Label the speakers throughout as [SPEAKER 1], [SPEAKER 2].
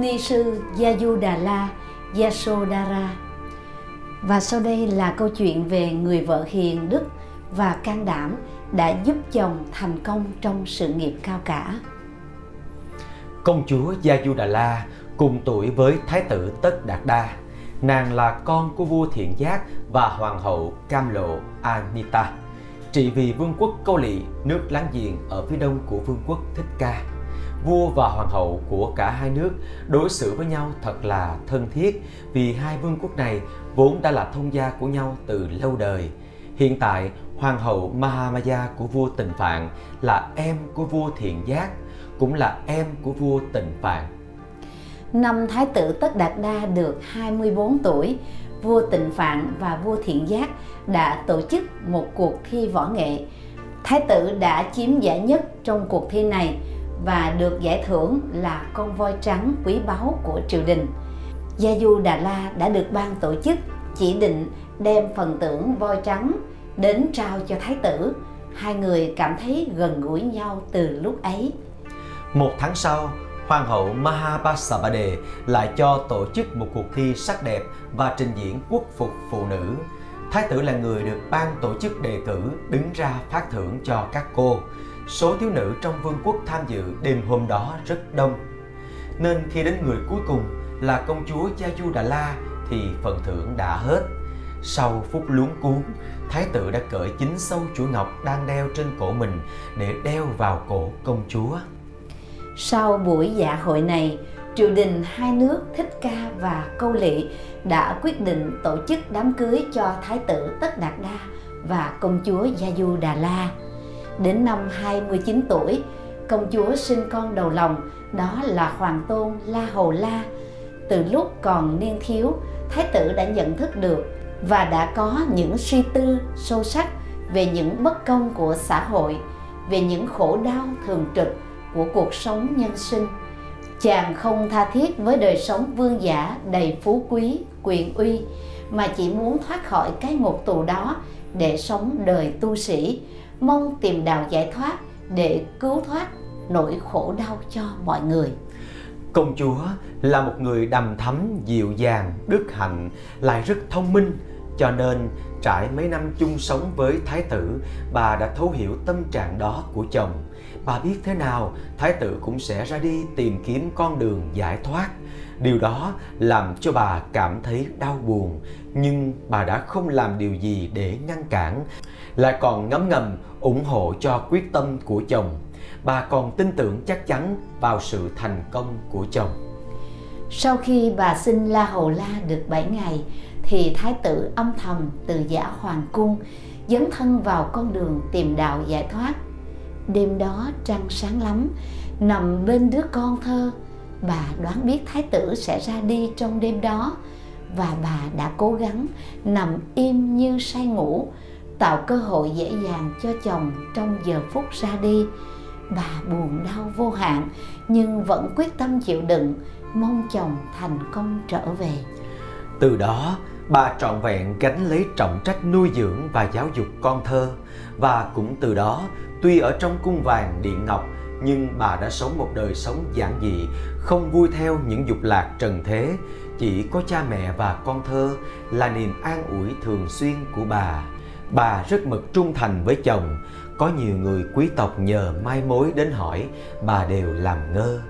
[SPEAKER 1] ni sư Yajudala Yasodhara. Và sau đây là câu chuyện về người vợ hiền đức và can đảm đã giúp chồng thành công trong sự nghiệp cao cả.
[SPEAKER 2] Công chúa Yajudala cùng tuổi với thái tử Tất Đạt Đa. Nàng là con của vua Thiện Giác và hoàng hậu Cam Lộ Anita, trị vì vương quốc Câu Lị, nước láng giềng ở phía đông của vương quốc Thích Ca. Vua và hoàng hậu của cả hai nước đối xử với nhau thật là thân thiết vì hai vương quốc này vốn đã là thông gia của nhau từ lâu đời. Hiện tại, hoàng hậu Mahamaya của vua Tịnh Phạn là em của vua Thiện Giác, cũng là em của vua Tịnh Phạn.
[SPEAKER 1] Năm Thái tử Tất Đạt Đa được 24 tuổi, vua Tịnh Phạn và vua Thiện Giác đã tổ chức một cuộc thi võ nghệ. Thái tử đã chiếm giải nhất trong cuộc thi này và được giải thưởng là con voi trắng quý báu của triều đình. Gia Du Đà La đã được ban tổ chức chỉ định đem phần tưởng voi trắng đến trao cho thái tử. Hai người cảm thấy gần gũi nhau từ lúc ấy.
[SPEAKER 2] Một tháng sau, Hoàng hậu Mahabasabade lại cho tổ chức một cuộc thi sắc đẹp và trình diễn quốc phục phụ nữ. Thái tử là người được ban tổ chức đề cử đứng ra phát thưởng cho các cô. Số thiếu nữ trong vương quốc tham dự đêm hôm đó rất đông. Nên khi đến người cuối cùng là công chúa Yayu Đà La thì phần thưởng đã hết. Sau phút luống cuốn, thái tử đã cởi chính sâu chuỗi ngọc đang đeo trên cổ mình để đeo vào cổ công chúa.
[SPEAKER 1] Sau buổi dạ hội này, triều đình hai nước Thích Ca và Câu Lị đã quyết định tổ chức đám cưới cho Thái tử Tất Đạt Đa và công chúa Gia Du Đà La. Đến năm 29 tuổi, công chúa sinh con đầu lòng, đó là Hoàng tôn La Hầu La. Từ lúc còn niên thiếu, Thái tử đã nhận thức được và đã có những suy tư sâu sắc về những bất công của xã hội, về những khổ đau thường trực của cuộc sống nhân sinh chàng không tha thiết với đời sống vương giả đầy phú quý quyền uy mà chỉ muốn thoát khỏi cái ngục tù đó để sống đời tu sĩ mong tìm đạo giải thoát để cứu thoát nỗi khổ đau cho mọi người.
[SPEAKER 2] Công chúa là một người đầm thắm, dịu dàng, đức hạnh, lại rất thông minh, cho nên trải mấy năm chung sống với thái tử, bà đã thấu hiểu tâm trạng đó của chồng. Bà biết thế nào, thái tử cũng sẽ ra đi tìm kiếm con đường giải thoát điều đó làm cho bà cảm thấy đau buồn, nhưng bà đã không làm điều gì để ngăn cản, lại còn ngấm ngầm ủng hộ cho quyết tâm của chồng. Bà còn tin tưởng chắc chắn vào sự thành công của chồng.
[SPEAKER 1] Sau khi bà sinh La Hầu La được 7 ngày, thì thái tử âm thầm từ giả hoàng cung dấn thân vào con đường tìm đạo giải thoát. Đêm đó trăng sáng lắm, nằm bên đứa con thơ bà đoán biết thái tử sẽ ra đi trong đêm đó. Và bà đã cố gắng nằm im như say ngủ tạo cơ hội dễ dàng cho chồng trong giờ phút ra đi. Bà buồn đau vô hạn nhưng vẫn quyết tâm chịu đựng mong chồng thành công trở về.
[SPEAKER 2] Từ đó bà trọn vẹn gánh lấy trọng trách nuôi dưỡng và giáo dục con thơ. Và cũng từ đó Tuy ở trong cung vàng điện ngọc, nhưng bà đã sống một đời sống giản dị, không vui theo những dục lạc trần thế. Chỉ có cha mẹ và con thơ là niềm an ủi thường xuyên của bà. Bà rất mực trung thành với chồng, có nhiều người quý tộc nhờ mai mối đến hỏi, bà đều làm ngơ.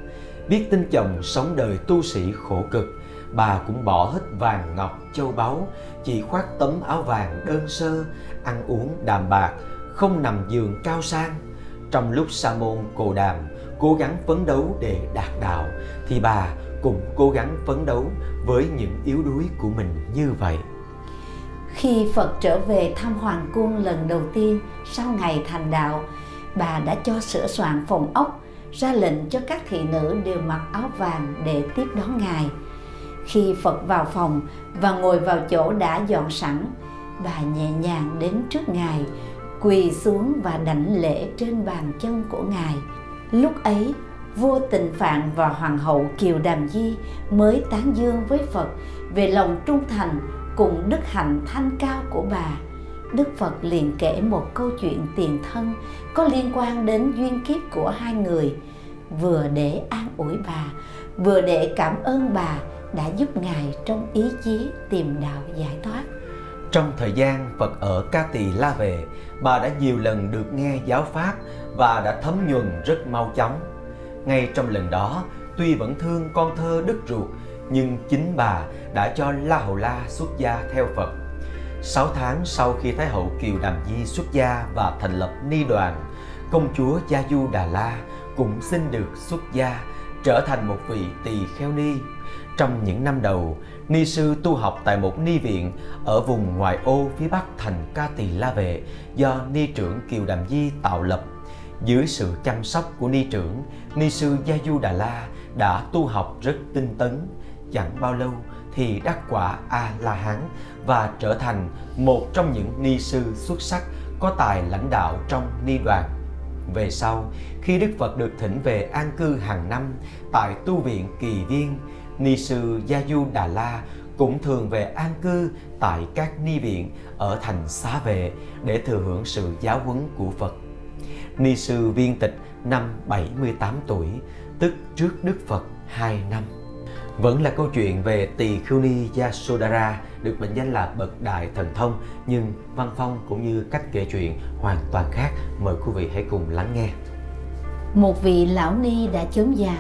[SPEAKER 2] Biết tin chồng sống đời tu sĩ khổ cực, bà cũng bỏ hết vàng ngọc châu báu, chỉ khoác tấm áo vàng đơn sơ, ăn uống đạm bạc, không nằm giường cao sang trong lúc sa môn cồ đàm cố gắng phấn đấu để đạt đạo thì bà cũng cố gắng phấn đấu với những yếu đuối của mình như vậy
[SPEAKER 1] khi Phật trở về thăm Hoàng cung lần đầu tiên sau ngày thành đạo, bà đã cho sửa soạn phòng ốc, ra lệnh cho các thị nữ đều mặc áo vàng để tiếp đón Ngài. Khi Phật vào phòng và ngồi vào chỗ đã dọn sẵn, bà nhẹ nhàng đến trước Ngài, quỳ xuống và đảnh lễ trên bàn chân của ngài. Lúc ấy, vua tịnh phạn và hoàng hậu kiều đàm di mới tán dương với phật về lòng trung thành cùng đức hạnh thanh cao của bà. Đức phật liền kể một câu chuyện tiền thân có liên quan đến duyên kiếp của hai người. Vừa để an ủi bà, vừa để cảm ơn bà đã giúp ngài trong ý chí tìm đạo giải thoát
[SPEAKER 2] trong thời gian Phật ở Ca Tỳ La Về, bà đã nhiều lần được nghe giáo pháp và đã thấm nhuần rất mau chóng. Ngay trong lần đó, tuy vẫn thương con thơ đứt ruột, nhưng chính bà đã cho La Hầu La xuất gia theo Phật. Sáu tháng sau khi Thái hậu Kiều Đàm Di xuất gia và thành lập ni đoàn, công chúa Gia Du Đà La cũng xin được xuất gia, trở thành một vị tỳ kheo ni. Trong những năm đầu, ni sư tu học tại một ni viện ở vùng ngoại ô phía bắc thành Ca Tỳ La Vệ do ni trưởng Kiều Đàm Di tạo lập. Dưới sự chăm sóc của ni trưởng, ni sư Gia Du Đà La đã tu học rất tinh tấn. Chẳng bao lâu thì đắc quả A La Hán và trở thành một trong những ni sư xuất sắc có tài lãnh đạo trong ni đoàn. Về sau, khi Đức Phật được thỉnh về an cư hàng năm tại tu viện Kỳ Viên, ni sư Gia Du Đà La cũng thường về an cư tại các ni viện ở thành xá vệ để thừa hưởng sự giáo huấn của Phật. Ni sư viên tịch năm 78 tuổi, tức trước Đức Phật 2 năm. Vẫn là câu chuyện về tỳ khưu ni Yasodhara được mệnh danh là bậc đại thần thông nhưng văn phong cũng như cách kể chuyện hoàn toàn khác. Mời quý vị hãy cùng lắng nghe.
[SPEAKER 1] Một vị lão ni đã chớm già,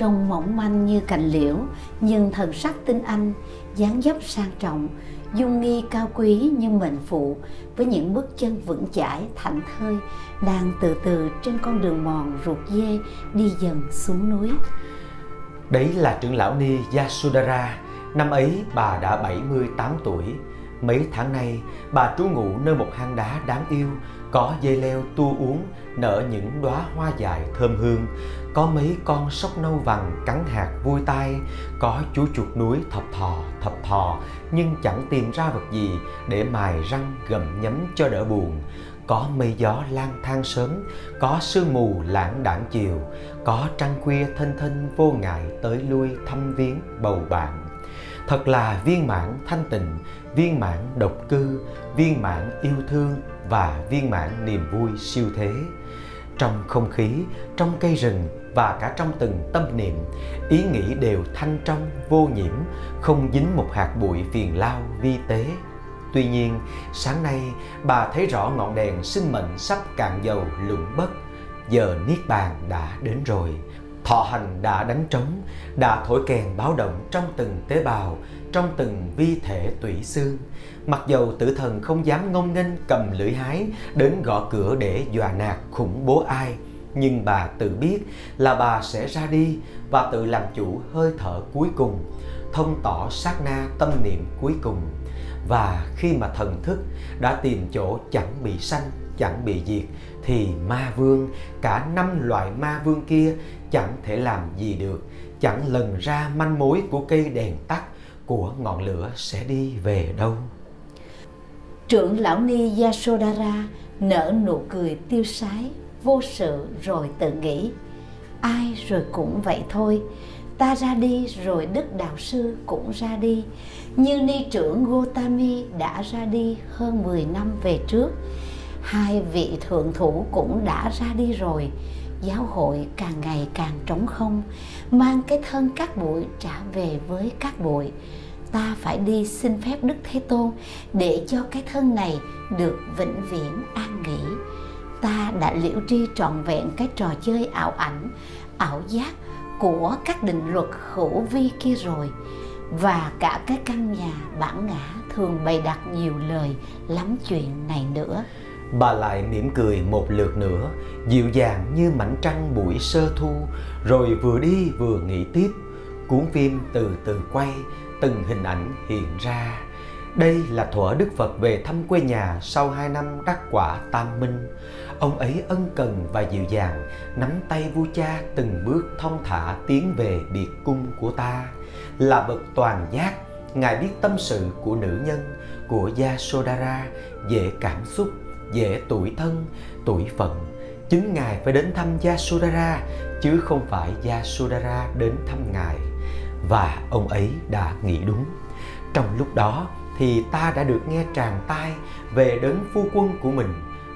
[SPEAKER 1] trông mỏng manh như cành liễu, nhưng thần sắc tinh anh, dáng dấp sang trọng, dung nghi cao quý như mệnh phụ, với những bước chân vững chãi, thảnh thơi, đang từ từ trên con đường mòn ruột dê đi dần xuống núi.
[SPEAKER 2] Đấy là trưởng lão ni Yasudara năm ấy bà đã 78 tuổi mấy tháng nay, bà trú ngụ nơi một hang đá đáng yêu, có dây leo tua uống, nở những đóa hoa dài thơm hương. Có mấy con sóc nâu vàng cắn hạt vui tai, có chú chuột núi thập thò thập thò, nhưng chẳng tìm ra vật gì để mài răng gầm nhấm cho đỡ buồn. Có mây gió lang thang sớm, có sương mù lãng đảng chiều, có trăng khuya thênh thênh vô ngại tới lui thăm viếng bầu bạn thật là viên mãn thanh tịnh, viên mãn độc cư, viên mãn yêu thương và viên mãn niềm vui siêu thế. Trong không khí, trong cây rừng và cả trong từng tâm niệm, ý nghĩ đều thanh trong, vô nhiễm, không dính một hạt bụi phiền lao vi tế. Tuy nhiên, sáng nay, bà thấy rõ ngọn đèn sinh mệnh sắp cạn dầu lụng bất. Giờ niết bàn đã đến rồi thọ hành đã đánh trống, đã thổi kèn báo động trong từng tế bào, trong từng vi thể tủy xương. Mặc dầu tử thần không dám ngông nghênh cầm lưỡi hái, đến gõ cửa để dọa nạt khủng bố ai. Nhưng bà tự biết là bà sẽ ra đi và tự làm chủ hơi thở cuối cùng, thông tỏ sát na tâm niệm cuối cùng. Và khi mà thần thức đã tìm chỗ chẳng bị sanh, chẳng bị diệt, thì ma vương, cả năm loại ma vương kia chẳng thể làm gì được. Chẳng lần ra manh mối của cây đèn tắt, của ngọn lửa sẽ đi về đâu?
[SPEAKER 1] Trưởng lão ni Yasodhara nở nụ cười tiêu sái, vô sự rồi tự nghĩ, ai rồi cũng vậy thôi, ta ra đi rồi đức đạo sư cũng ra đi. Như ni trưởng Gotami đã ra đi hơn 10 năm về trước, hai vị thượng thủ cũng đã ra đi rồi giáo hội càng ngày càng trống không, mang cái thân các bụi trả về với các bụi. Ta phải đi xin phép đức thế tôn để cho cái thân này được vĩnh viễn an nghỉ. Ta đã liễu tri trọn vẹn cái trò chơi ảo ảnh, ảo giác của các định luật hữu vi kia rồi. Và cả cái căn nhà bản ngã thường bày đặt nhiều lời lắm chuyện này nữa
[SPEAKER 2] bà lại mỉm cười một lượt nữa dịu dàng như mảnh trăng buổi sơ thu rồi vừa đi vừa nghĩ tiếp cuốn phim từ từ quay từng hình ảnh hiện ra đây là thuở Đức Phật về thăm quê nhà sau hai năm đắc quả tam minh. Ông ấy ân cần và dịu dàng, nắm tay vua cha từng bước thông thả tiến về biệt cung của ta. Là bậc toàn giác, Ngài biết tâm sự của nữ nhân, của Yasodhara, dễ cảm xúc, dễ tuổi thân, tuổi phận. Chính Ngài phải đến thăm Yasudara, chứ không phải Yasudara đến thăm Ngài. Và ông ấy đã nghĩ đúng. Trong lúc đó, thì ta đã được nghe tràn tai về đấng phu quân của mình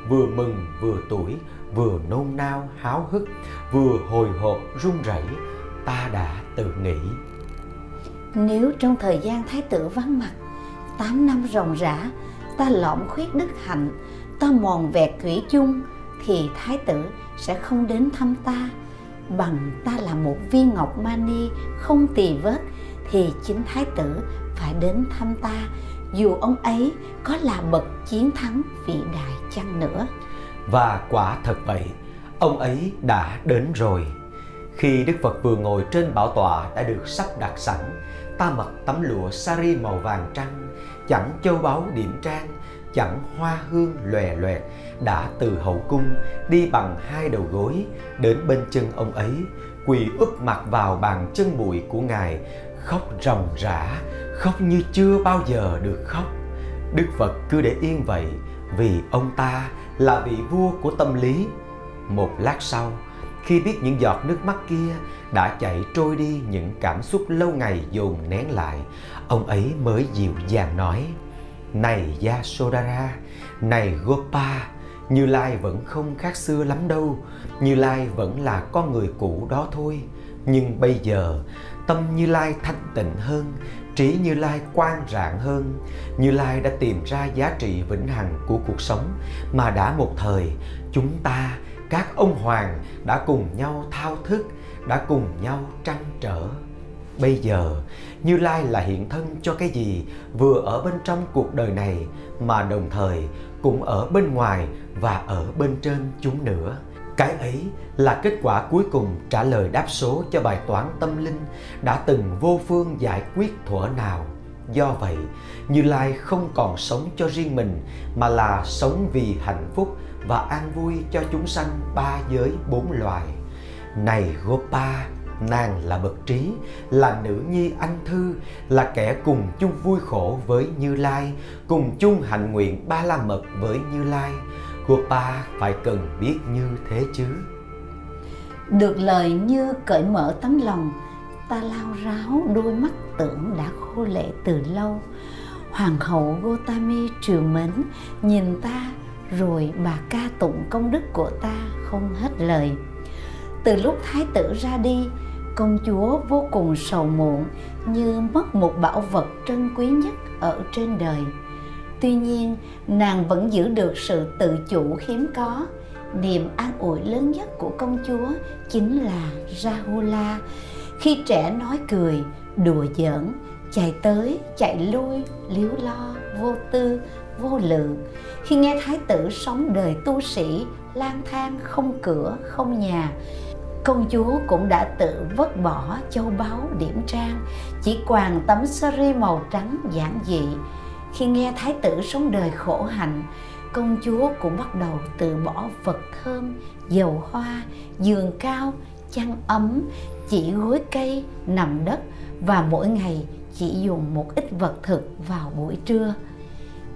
[SPEAKER 2] vừa mừng vừa tuổi vừa nôn nao háo hức vừa hồi hộp run rẩy ta đã tự nghĩ
[SPEAKER 1] Nếu trong thời gian thái tử vắng mặt 8 năm ròng rã Ta lõm khuyết đức hạnh Ta mòn vẹt thủy chung Thì thái tử sẽ không đến thăm ta. Bằng ta là một viên ngọc mani Không tỳ vết Thì chính thái tử phải đến thăm ta. Dù ông ấy có là bậc chiến thắng vĩ đại chăng nữa.
[SPEAKER 2] Và quả thật vậy Ông ấy đã đến rồi. Khi Đức Phật vừa ngồi trên bảo tọa đã được sắp đặt sẵn, ta mặc tấm lụa sari màu vàng trăng, chẳng châu báu điểm trang, chẳng hoa hương lòe loẹt, đã từ hậu cung đi bằng hai đầu gối đến bên chân ông ấy, quỳ úp mặt vào bàn chân bụi của ngài, khóc ròng rã, khóc như chưa bao giờ được khóc. Đức Phật cứ để yên vậy vì ông ta là vị vua của tâm lý. Một lát sau, khi biết những giọt nước mắt kia đã chạy trôi đi những cảm xúc lâu ngày dồn nén lại, ông ấy mới dịu dàng nói: "Này Yasodhara, này Gopa, Như Lai vẫn không khác xưa lắm đâu, Như Lai vẫn là con người cũ đó thôi, nhưng bây giờ tâm Như Lai thanh tịnh hơn, trí Như Lai quan rạng hơn. Như Lai đã tìm ra giá trị vĩnh hằng của cuộc sống mà đã một thời chúng ta các ông hoàng đã cùng nhau thao thức đã cùng nhau trăn trở. Bây giờ như lai là hiện thân cho cái gì vừa ở bên trong cuộc đời này mà đồng thời cũng ở bên ngoài và ở bên trên chúng nữa cái ấy là kết quả cuối cùng trả lời đáp số cho bài toán tâm linh đã từng vô phương giải quyết thuở nào do vậy như lai không còn sống cho riêng mình mà là sống vì hạnh phúc và an vui cho chúng sanh ba giới bốn loài. Này Gopa, nàng là bậc trí, là nữ nhi anh thư, là kẻ cùng chung vui khổ với Như Lai, cùng chung hạnh nguyện ba la mật với Như Lai. Của ba phải cần biết như thế chứ.
[SPEAKER 1] Được lời như cởi mở tấm lòng, ta lao ráo đôi mắt tưởng đã khô lệ từ lâu. Hoàng hậu Gotami triều mến nhìn ta rồi bà ca tụng công đức của ta không hết lời từ lúc thái tử ra đi công chúa vô cùng sầu muộn như mất một bảo vật trân quý nhất ở trên đời. Tuy nhiên, nàng vẫn giữ được sự tự chủ hiếm có. Niềm an ủi lớn nhất của công chúa chính là rahula. Khi trẻ nói cười, đùa giỡn, chạy tới, chạy lui liếu lo, vô tư, vô lượng khi nghe thái tử sống đời tu sĩ, lang thang, không cửa, không nhà công chúa cũng đã tự vứt bỏ châu báu điểm trang, chỉ quàng tấm sari màu trắng giản dị. Khi nghe thái tử sống đời khổ hạnh, công chúa cũng bắt đầu từ bỏ vật thơm, dầu hoa, giường cao, chăn ấm, chỉ gối cây, nằm đất và mỗi ngày chỉ dùng một ít vật thực vào buổi trưa.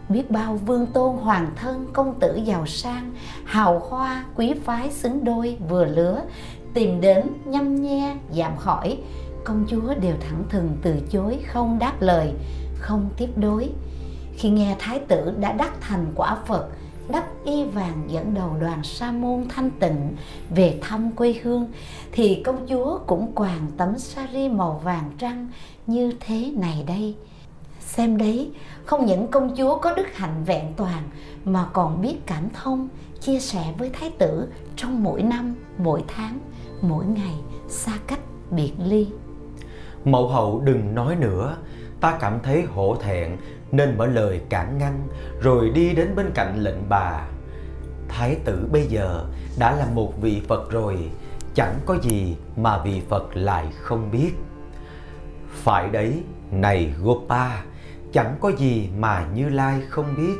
[SPEAKER 1] Biết bao vương tôn hoàng thân, công tử giàu sang, hào hoa, quý phái xứng đôi vừa lứa tìm đến, nhăm nhe giảm hỏi. Công chúa đều thẳng thừng từ chối, không đáp lời, không tiếp đối. Khi nghe thái tử đã đắc thành quả phật, đắp y vàng dẫn đầu đoàn sa môn thanh tịnh về thăm quê hương, thì công chúa cũng quàng tấm sari màu vàng trăng như thế này đây. Xem đấy, không những công chúa có đức hạnh vẹn toàn, mà còn biết cảm thông, chia sẻ với thái tử trong mỗi năm, mỗi tháng mỗi ngày xa cách biệt ly.
[SPEAKER 2] Mẫu hậu đừng nói nữa, ta cảm thấy hổ thẹn, nên mở lời cản ngăn, rồi đi đến bên cạnh lệnh bà. Thái tử bây giờ đã là một vị phật rồi, chẳng có gì mà vị phật lại không biết. Phải đấy, này gopa, chẳng có gì mà Như Lai không biết,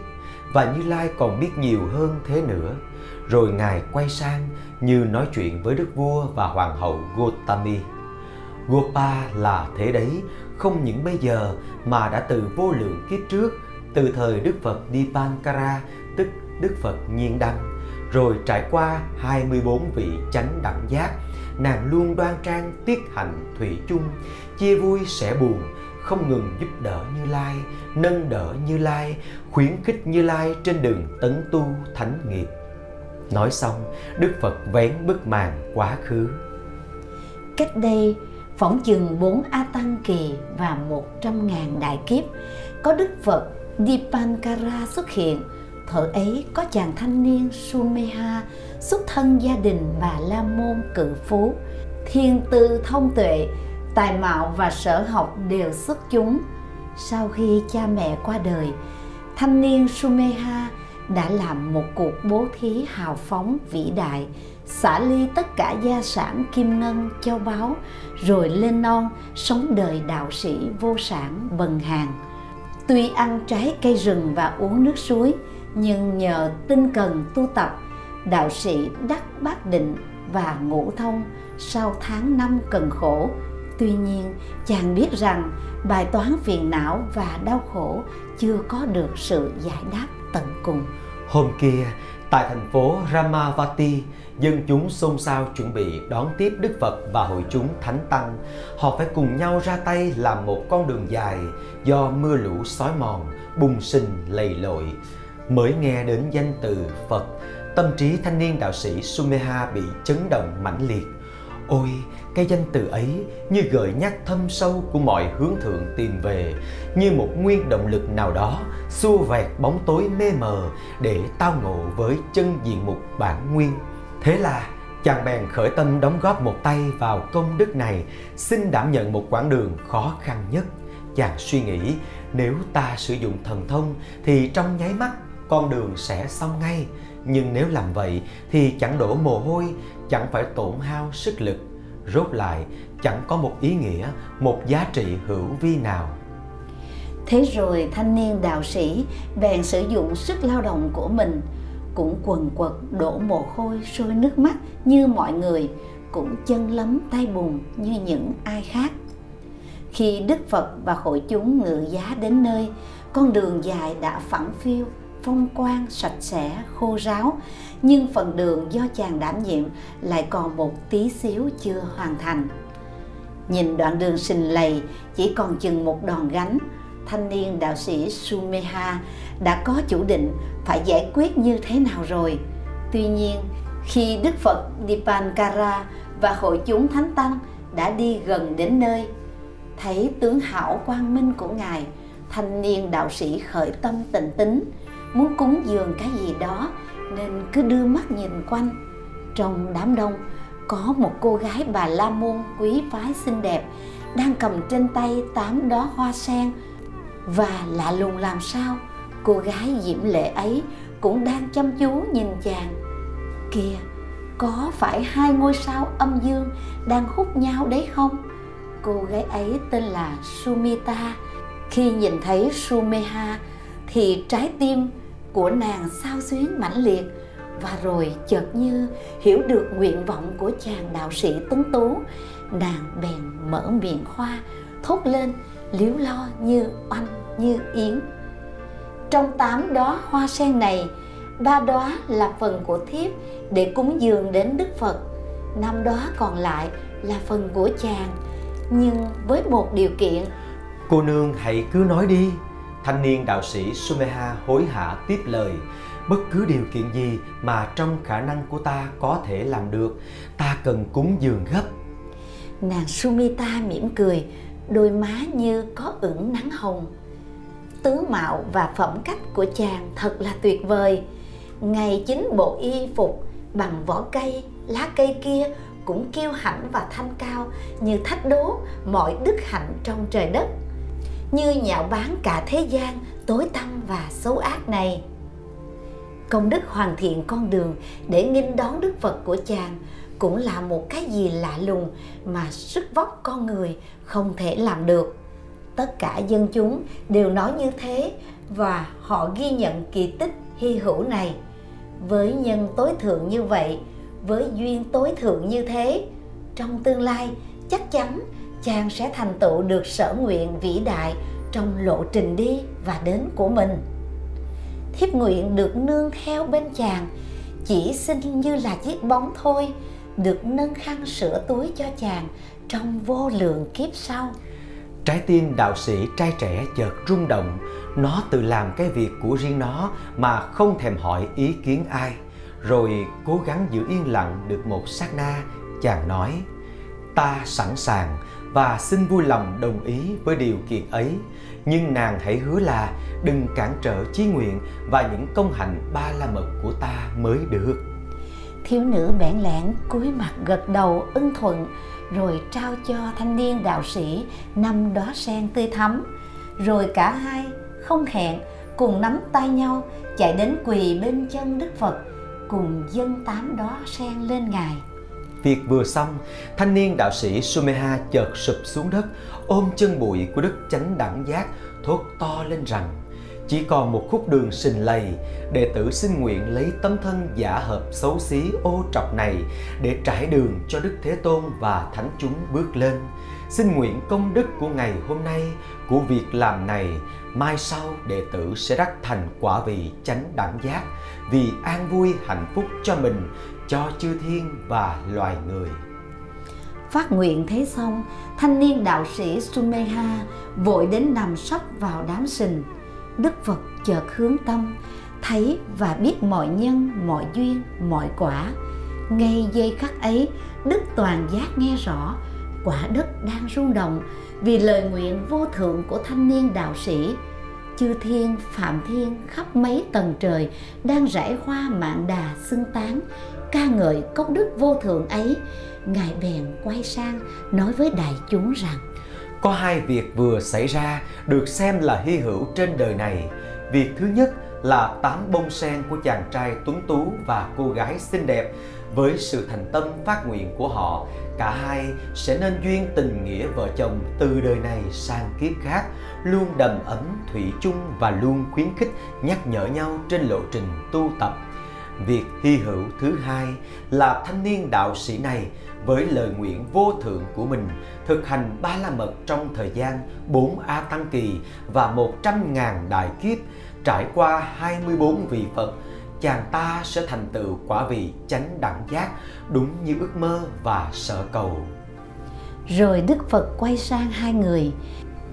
[SPEAKER 2] và Như Lai còn biết nhiều hơn thế nữa. Rồi Ngài quay sang như nói chuyện với đức vua và hoàng hậu Gotami. Gopa là thế đấy, không những bây giờ mà đã từ vô lượng kiếp trước, từ thời Đức Phật Dipankara, tức Đức Phật Nhiên Đăng, rồi trải qua 24 vị chánh đẳng giác, nàng luôn đoan trang tiết hạnh thủy chung, chia vui sẻ buồn, không ngừng giúp đỡ Như Lai, nâng đỡ Như Lai, khuyến khích Như Lai trên đường tấn tu thánh nghiệp. Nói xong, Đức Phật vén bức màn quá khứ.
[SPEAKER 1] Cách đây phỏng chừng bốn A Tăng Kỳ và một trăm ngàn đại kiếp, có Đức Phật Dipankara xuất hiện. Thợ ấy có chàng thanh niên Sumeha xuất thân gia đình bà La Môn cự phú, thiên tư thông tuệ, tài mạo và sở học đều xuất chúng. Sau khi cha mẹ qua đời, thanh niên Sumeha đã làm một cuộc bố thí hào phóng vĩ đại, xả ly tất cả gia sản kim ngân, châu báu, rồi lên non sống đời đạo sĩ vô sản bần hàng. Tuy ăn trái cây rừng và uống nước suối, nhưng nhờ tinh cần tu tập, đạo sĩ đắc bát định và ngũ thông sau tháng năm cần khổ. Tuy nhiên, chàng biết rằng bài toán phiền não và đau khổ chưa có được sự giải đáp tận cùng
[SPEAKER 2] hôm kia tại thành phố ramavati dân chúng xôn xao chuẩn bị đón tiếp Đức Phật và hội chúng thánh tăng. Họ phải cùng nhau ra tay làm một con đường dài do mưa lũ xói mòn, bùng sinh lầy lội. Mới nghe đến danh từ Phật, tâm trí thanh niên đạo sĩ Sumeha bị chấn động mãnh liệt. Ôi, cái danh từ ấy như gợi nhắc thâm sâu của mọi hướng thượng tìm về, như một nguyên động lực nào đó xua vẹt bóng tối mê mờ để tao ngộ với chân diện mục bản nguyên. Thế là chàng bèn khởi tâm đóng góp một tay vào công đức này, xin đảm nhận một quãng đường khó khăn nhất. Chàng suy nghĩ, nếu ta sử dụng thần thông thì trong nháy mắt con đường sẽ xong ngay. Nhưng nếu làm vậy thì chẳng đổ mồ hôi, chẳng phải tổn hao sức lực. Rốt lại chẳng có một ý nghĩa, một giá trị hữu vi nào.
[SPEAKER 1] Thế rồi thanh niên đạo sĩ bèn sử dụng sức lao động của mình cũng quần quật đổ mồ hôi sôi nước mắt như mọi người cũng chân lấm tay bùn như những ai khác khi đức phật và hội chúng ngự giá đến nơi con đường dài đã phẳng phiêu phong quang sạch sẽ khô ráo nhưng phần đường do chàng đảm nhiệm lại còn một tí xíu chưa hoàn thành nhìn đoạn đường sình lầy chỉ còn chừng một đòn gánh thanh niên đạo sĩ Sumeha đã có chủ định phải giải quyết như thế nào rồi. Tuy nhiên, khi Đức Phật Dipankara và hội chúng thánh tăng đã đi gần đến nơi, thấy tướng hảo quang minh của ngài, thanh niên đạo sĩ khởi tâm tịnh tính, muốn cúng dường cái gì đó, nên cứ đưa mắt nhìn quanh. Trong đám đông, có một cô gái bà La Môn quý phái xinh đẹp đang cầm trên tay tám đóa hoa sen. Và lạ lùng làm sao, cô gái diễm lệ ấy cũng đang chăm chú nhìn chàng. Kìa, có phải hai ngôi sao âm dương đang hút nhau đấy không? Cô gái ấy tên là sumita. Khi nhìn thấy sumeha thì trái tim của nàng sao xuyến mãnh liệt và rồi chợt như hiểu được nguyện vọng của chàng đạo sĩ tuấn tú, nàng bèn mở miệng khoa, thốt lên liếu lo như oanh, như yến. Trong tám đó hoa sen này, ba đóa là phần của thiếp để cúng dường đến đức phật, năm đóa còn lại là phần của chàng. Nhưng với một điều kiện.
[SPEAKER 2] Cô nương hãy cứ nói đi thanh niên đạo sĩ sumeha hối hả tiếp lời. Bất cứ điều kiện gì mà trong khả năng của ta có thể làm được, ta cần cúng dường gấp.
[SPEAKER 1] Nàng sumita mỉm cười, đôi má như có ửng nắng hồng. Tướng mạo và phẩm cách của chàng thật là tuyệt vời. Ngày chính bộ y phục, bằng vỏ cây, lá cây kia cũng kiêu hãnh và thanh cao như thách đố mọi đức hạnh trong trời đất như nhạo báng cả thế gian, tối tăm và xấu ác này. Công đức hoàn thiện con đường để nghinh đón đức phật của chàng cũng là một cái gì lạ lùng mà sức vóc con người không thể làm được. Tất cả dân chúng đều nói như thế và họ ghi nhận kỳ tích hy hữu này. Với nhân tối thượng như vậy, với duyên tối thượng như thế, trong tương lai chắc chắn chàng sẽ thành tựu được sở nguyện vĩ đại trong lộ trình đi và đến của mình thiếp nguyện được nương theo bên chàng chỉ xin như là chiếc bóng thôi được nâng khăn sửa túi cho chàng trong vô lượng kiếp sau
[SPEAKER 2] Trái tim đạo sĩ trai trẻ chợt rung động, nó tự làm cái việc của riêng nó mà không thèm hỏi ý kiến ai. Rồi cố gắng giữ yên lặng được một sát na, chàng nói, ta sẵn sàng và xin vui lòng đồng ý với điều kiện ấy. Nhưng nàng hãy hứa là đừng cản trở chí nguyện và những công hạnh ba la mật của ta mới được.
[SPEAKER 1] Thiếu nữ bẽn lẽn cúi mặt gật đầu ưng thuận, rồi trao cho thanh niên đạo sĩ năm đóa sen tươi thắm. Rồi cả hai, không hẹn, cùng nắm tay nhau, chạy đến quỳ bên chân Đức Phật, cùng dâng tám đóa sen lên ngài.
[SPEAKER 2] Việc vừa xong, thanh niên đạo sĩ Sumeha chợt sụp xuống đất, ôm chân bụi của Đức Chánh Đẳng Giác, thốt to lên rằng chỉ còn một khúc đường sình lầy, đệ tử xin nguyện lấy tấm thân giả hợp xấu xí ô trọc này để trải đường cho Đức Thế Tôn và Thánh chúng bước lên. Xin nguyện công đức của ngày hôm nay, của việc làm này, mai sau đệ tử sẽ đắc thành quả vị chánh đẳng giác, vì an vui hạnh phúc cho mình, cho chư thiên và loài người.
[SPEAKER 1] Phát nguyện thế xong, thanh niên đạo sĩ Sumeha vội đến nằm sấp vào đám sình. Đức Phật chợt hướng tâm, thấy và biết mọi nhân, mọi duyên, mọi quả. Ngay giây khắc ấy, Đức Toàn Giác nghe rõ quả đất đang rung động vì lời nguyện vô thượng của thanh niên đạo sĩ chư thiên phạm thiên khắp mấy tầng trời đang rải hoa mạng đà xưng tán ca ngợi công đức vô thượng ấy, ngài bèn quay sang nói với đại chúng rằng,
[SPEAKER 2] có hai việc vừa xảy ra được xem là hy hữu trên đời này. Việc thứ nhất là tám bông sen của chàng trai tuấn tú và cô gái xinh đẹp với sự thành tâm phát nguyện của họ. Cả hai sẽ nên duyên tình nghĩa vợ chồng từ đời này sang kiếp khác, luôn đầm ấm thủy chung và luôn khuyến khích nhắc nhở nhau trên lộ trình tu tập việc hy hữu thứ hai là thanh niên đạo sĩ này với lời nguyện vô thượng của mình thực hành ba la mật trong thời gian 4 A Tăng Kỳ và 100 ngàn đại kiếp trải qua 24 vị Phật chàng ta sẽ thành tựu quả vị chánh đẳng giác đúng như ước mơ và sở cầu.
[SPEAKER 1] Rồi Đức Phật quay sang hai người,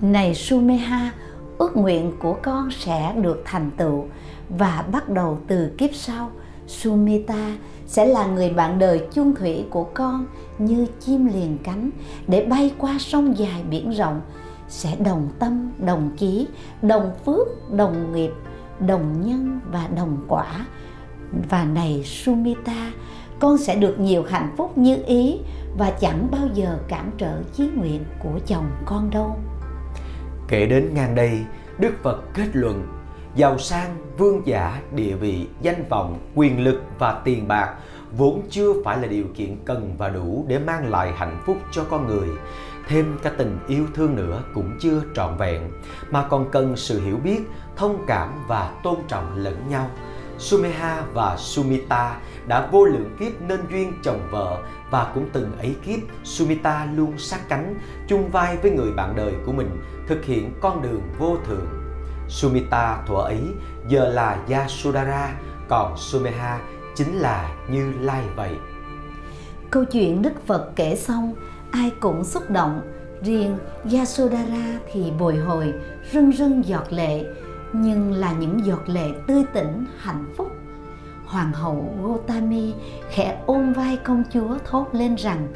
[SPEAKER 1] này Sumeha, ước nguyện của con sẽ được thành tựu và bắt đầu từ kiếp sau, Sumita sẽ là người bạn đời chung thủy của con như chim liền cánh để bay qua sông dài biển rộng, sẽ đồng tâm, đồng chí, đồng phước, đồng nghiệp đồng nhân và đồng quả. Và này Sumita con sẽ được nhiều hạnh phúc như ý và chẳng bao giờ cản trở chí nguyện của chồng con đâu.
[SPEAKER 2] Kể đến ngang đây Đức Phật kết luận giàu sang, vương giả, địa vị, danh vọng, quyền lực và tiền bạc vốn chưa phải là điều kiện cần và đủ để mang lại hạnh phúc cho con người thêm cả tình yêu thương nữa cũng chưa trọn vẹn mà còn cần sự hiểu biết thông cảm và tôn trọng lẫn nhau Sumeha và Sumita đã vô lượng kiếp nên duyên chồng vợ và cũng từng ấy kiếp Sumita luôn sát cánh chung vai với người bạn đời của mình thực hiện con đường vô thượng. Sumita thuở ấy giờ là Yasudara, còn Sumeha chính là Như Lai vậy.
[SPEAKER 1] Câu chuyện Đức Phật kể xong, ai cũng xúc động, riêng Yasodhara thì bồi hồi, rưng rưng giọt lệ, nhưng là những giọt lệ tươi tỉnh hạnh phúc. Hoàng hậu Gotami khẽ ôm vai công chúa thốt lên rằng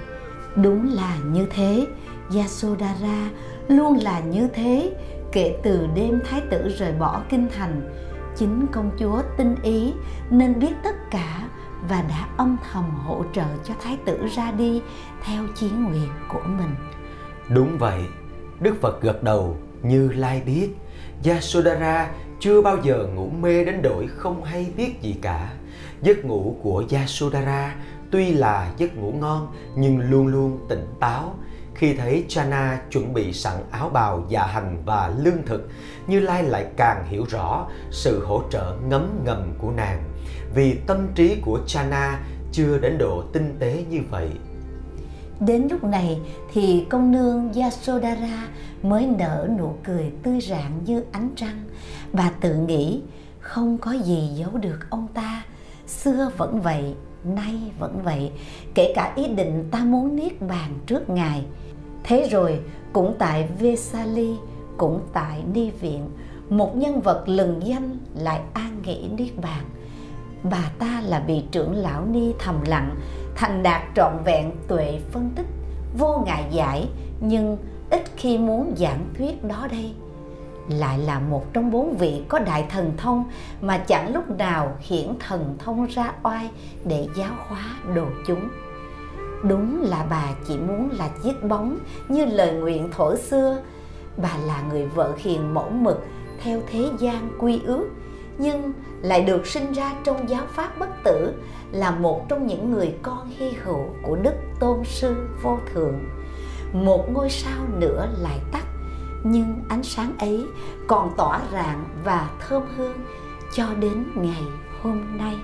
[SPEAKER 1] đúng là như thế Yasodhara luôn là như thế kể từ đêm thái tử rời bỏ kinh thành, chính công chúa tinh ý nên biết tất cả và đã âm thầm hỗ trợ cho thái tử ra đi theo chí nguyện của mình
[SPEAKER 2] đúng vậy, đức phật gật đầu như lai biết Yasodhara chưa bao giờ ngủ mê đến đổi không hay biết gì cả. Giấc ngủ của Yasodhara tuy là giấc ngủ ngon nhưng luôn luôn tỉnh táo. Khi thấy Chana chuẩn bị sẵn áo bào dạ hành và lương thực, Như Lai lại càng hiểu rõ sự hỗ trợ ngấm ngầm của nàng. Vì tâm trí của Chana chưa đến độ tinh tế như vậy.
[SPEAKER 1] Đến lúc này thì công nương Yasodhara mới nở nụ cười tươi rạng như ánh trăng. Bà tự nghĩ không có gì giấu được ông ta. Xưa vẫn vậy, nay vẫn vậy, kể cả ý định ta muốn niết bàn trước Ngài. Thế rồi, cũng tại Vesali, cũng tại Ni Viện, một nhân vật lừng danh lại an nghỉ niết bàn. Bà ta là vị trưởng lão Ni thầm lặng, thành đạt trọn vẹn tuệ phân tích vô ngại giải nhưng ít khi muốn giảng thuyết đó đây lại là một trong bốn vị có đại thần thông mà chẳng lúc nào hiển thần thông ra oai để giáo hóa đồ chúng đúng là bà chỉ muốn là chiếc bóng như lời nguyện thổ xưa. Bà là người vợ hiền mẫu mực, theo thế gian quy ước, nhưng lại được sinh ra trong giáo pháp bất tử, là một trong những người con hy hữu của đức tôn sư vô thượng. Một ngôi sao nữa lại tắt, nhưng ánh sáng ấy còn tỏa rạng và thơm hương cho đến ngày hôm nay.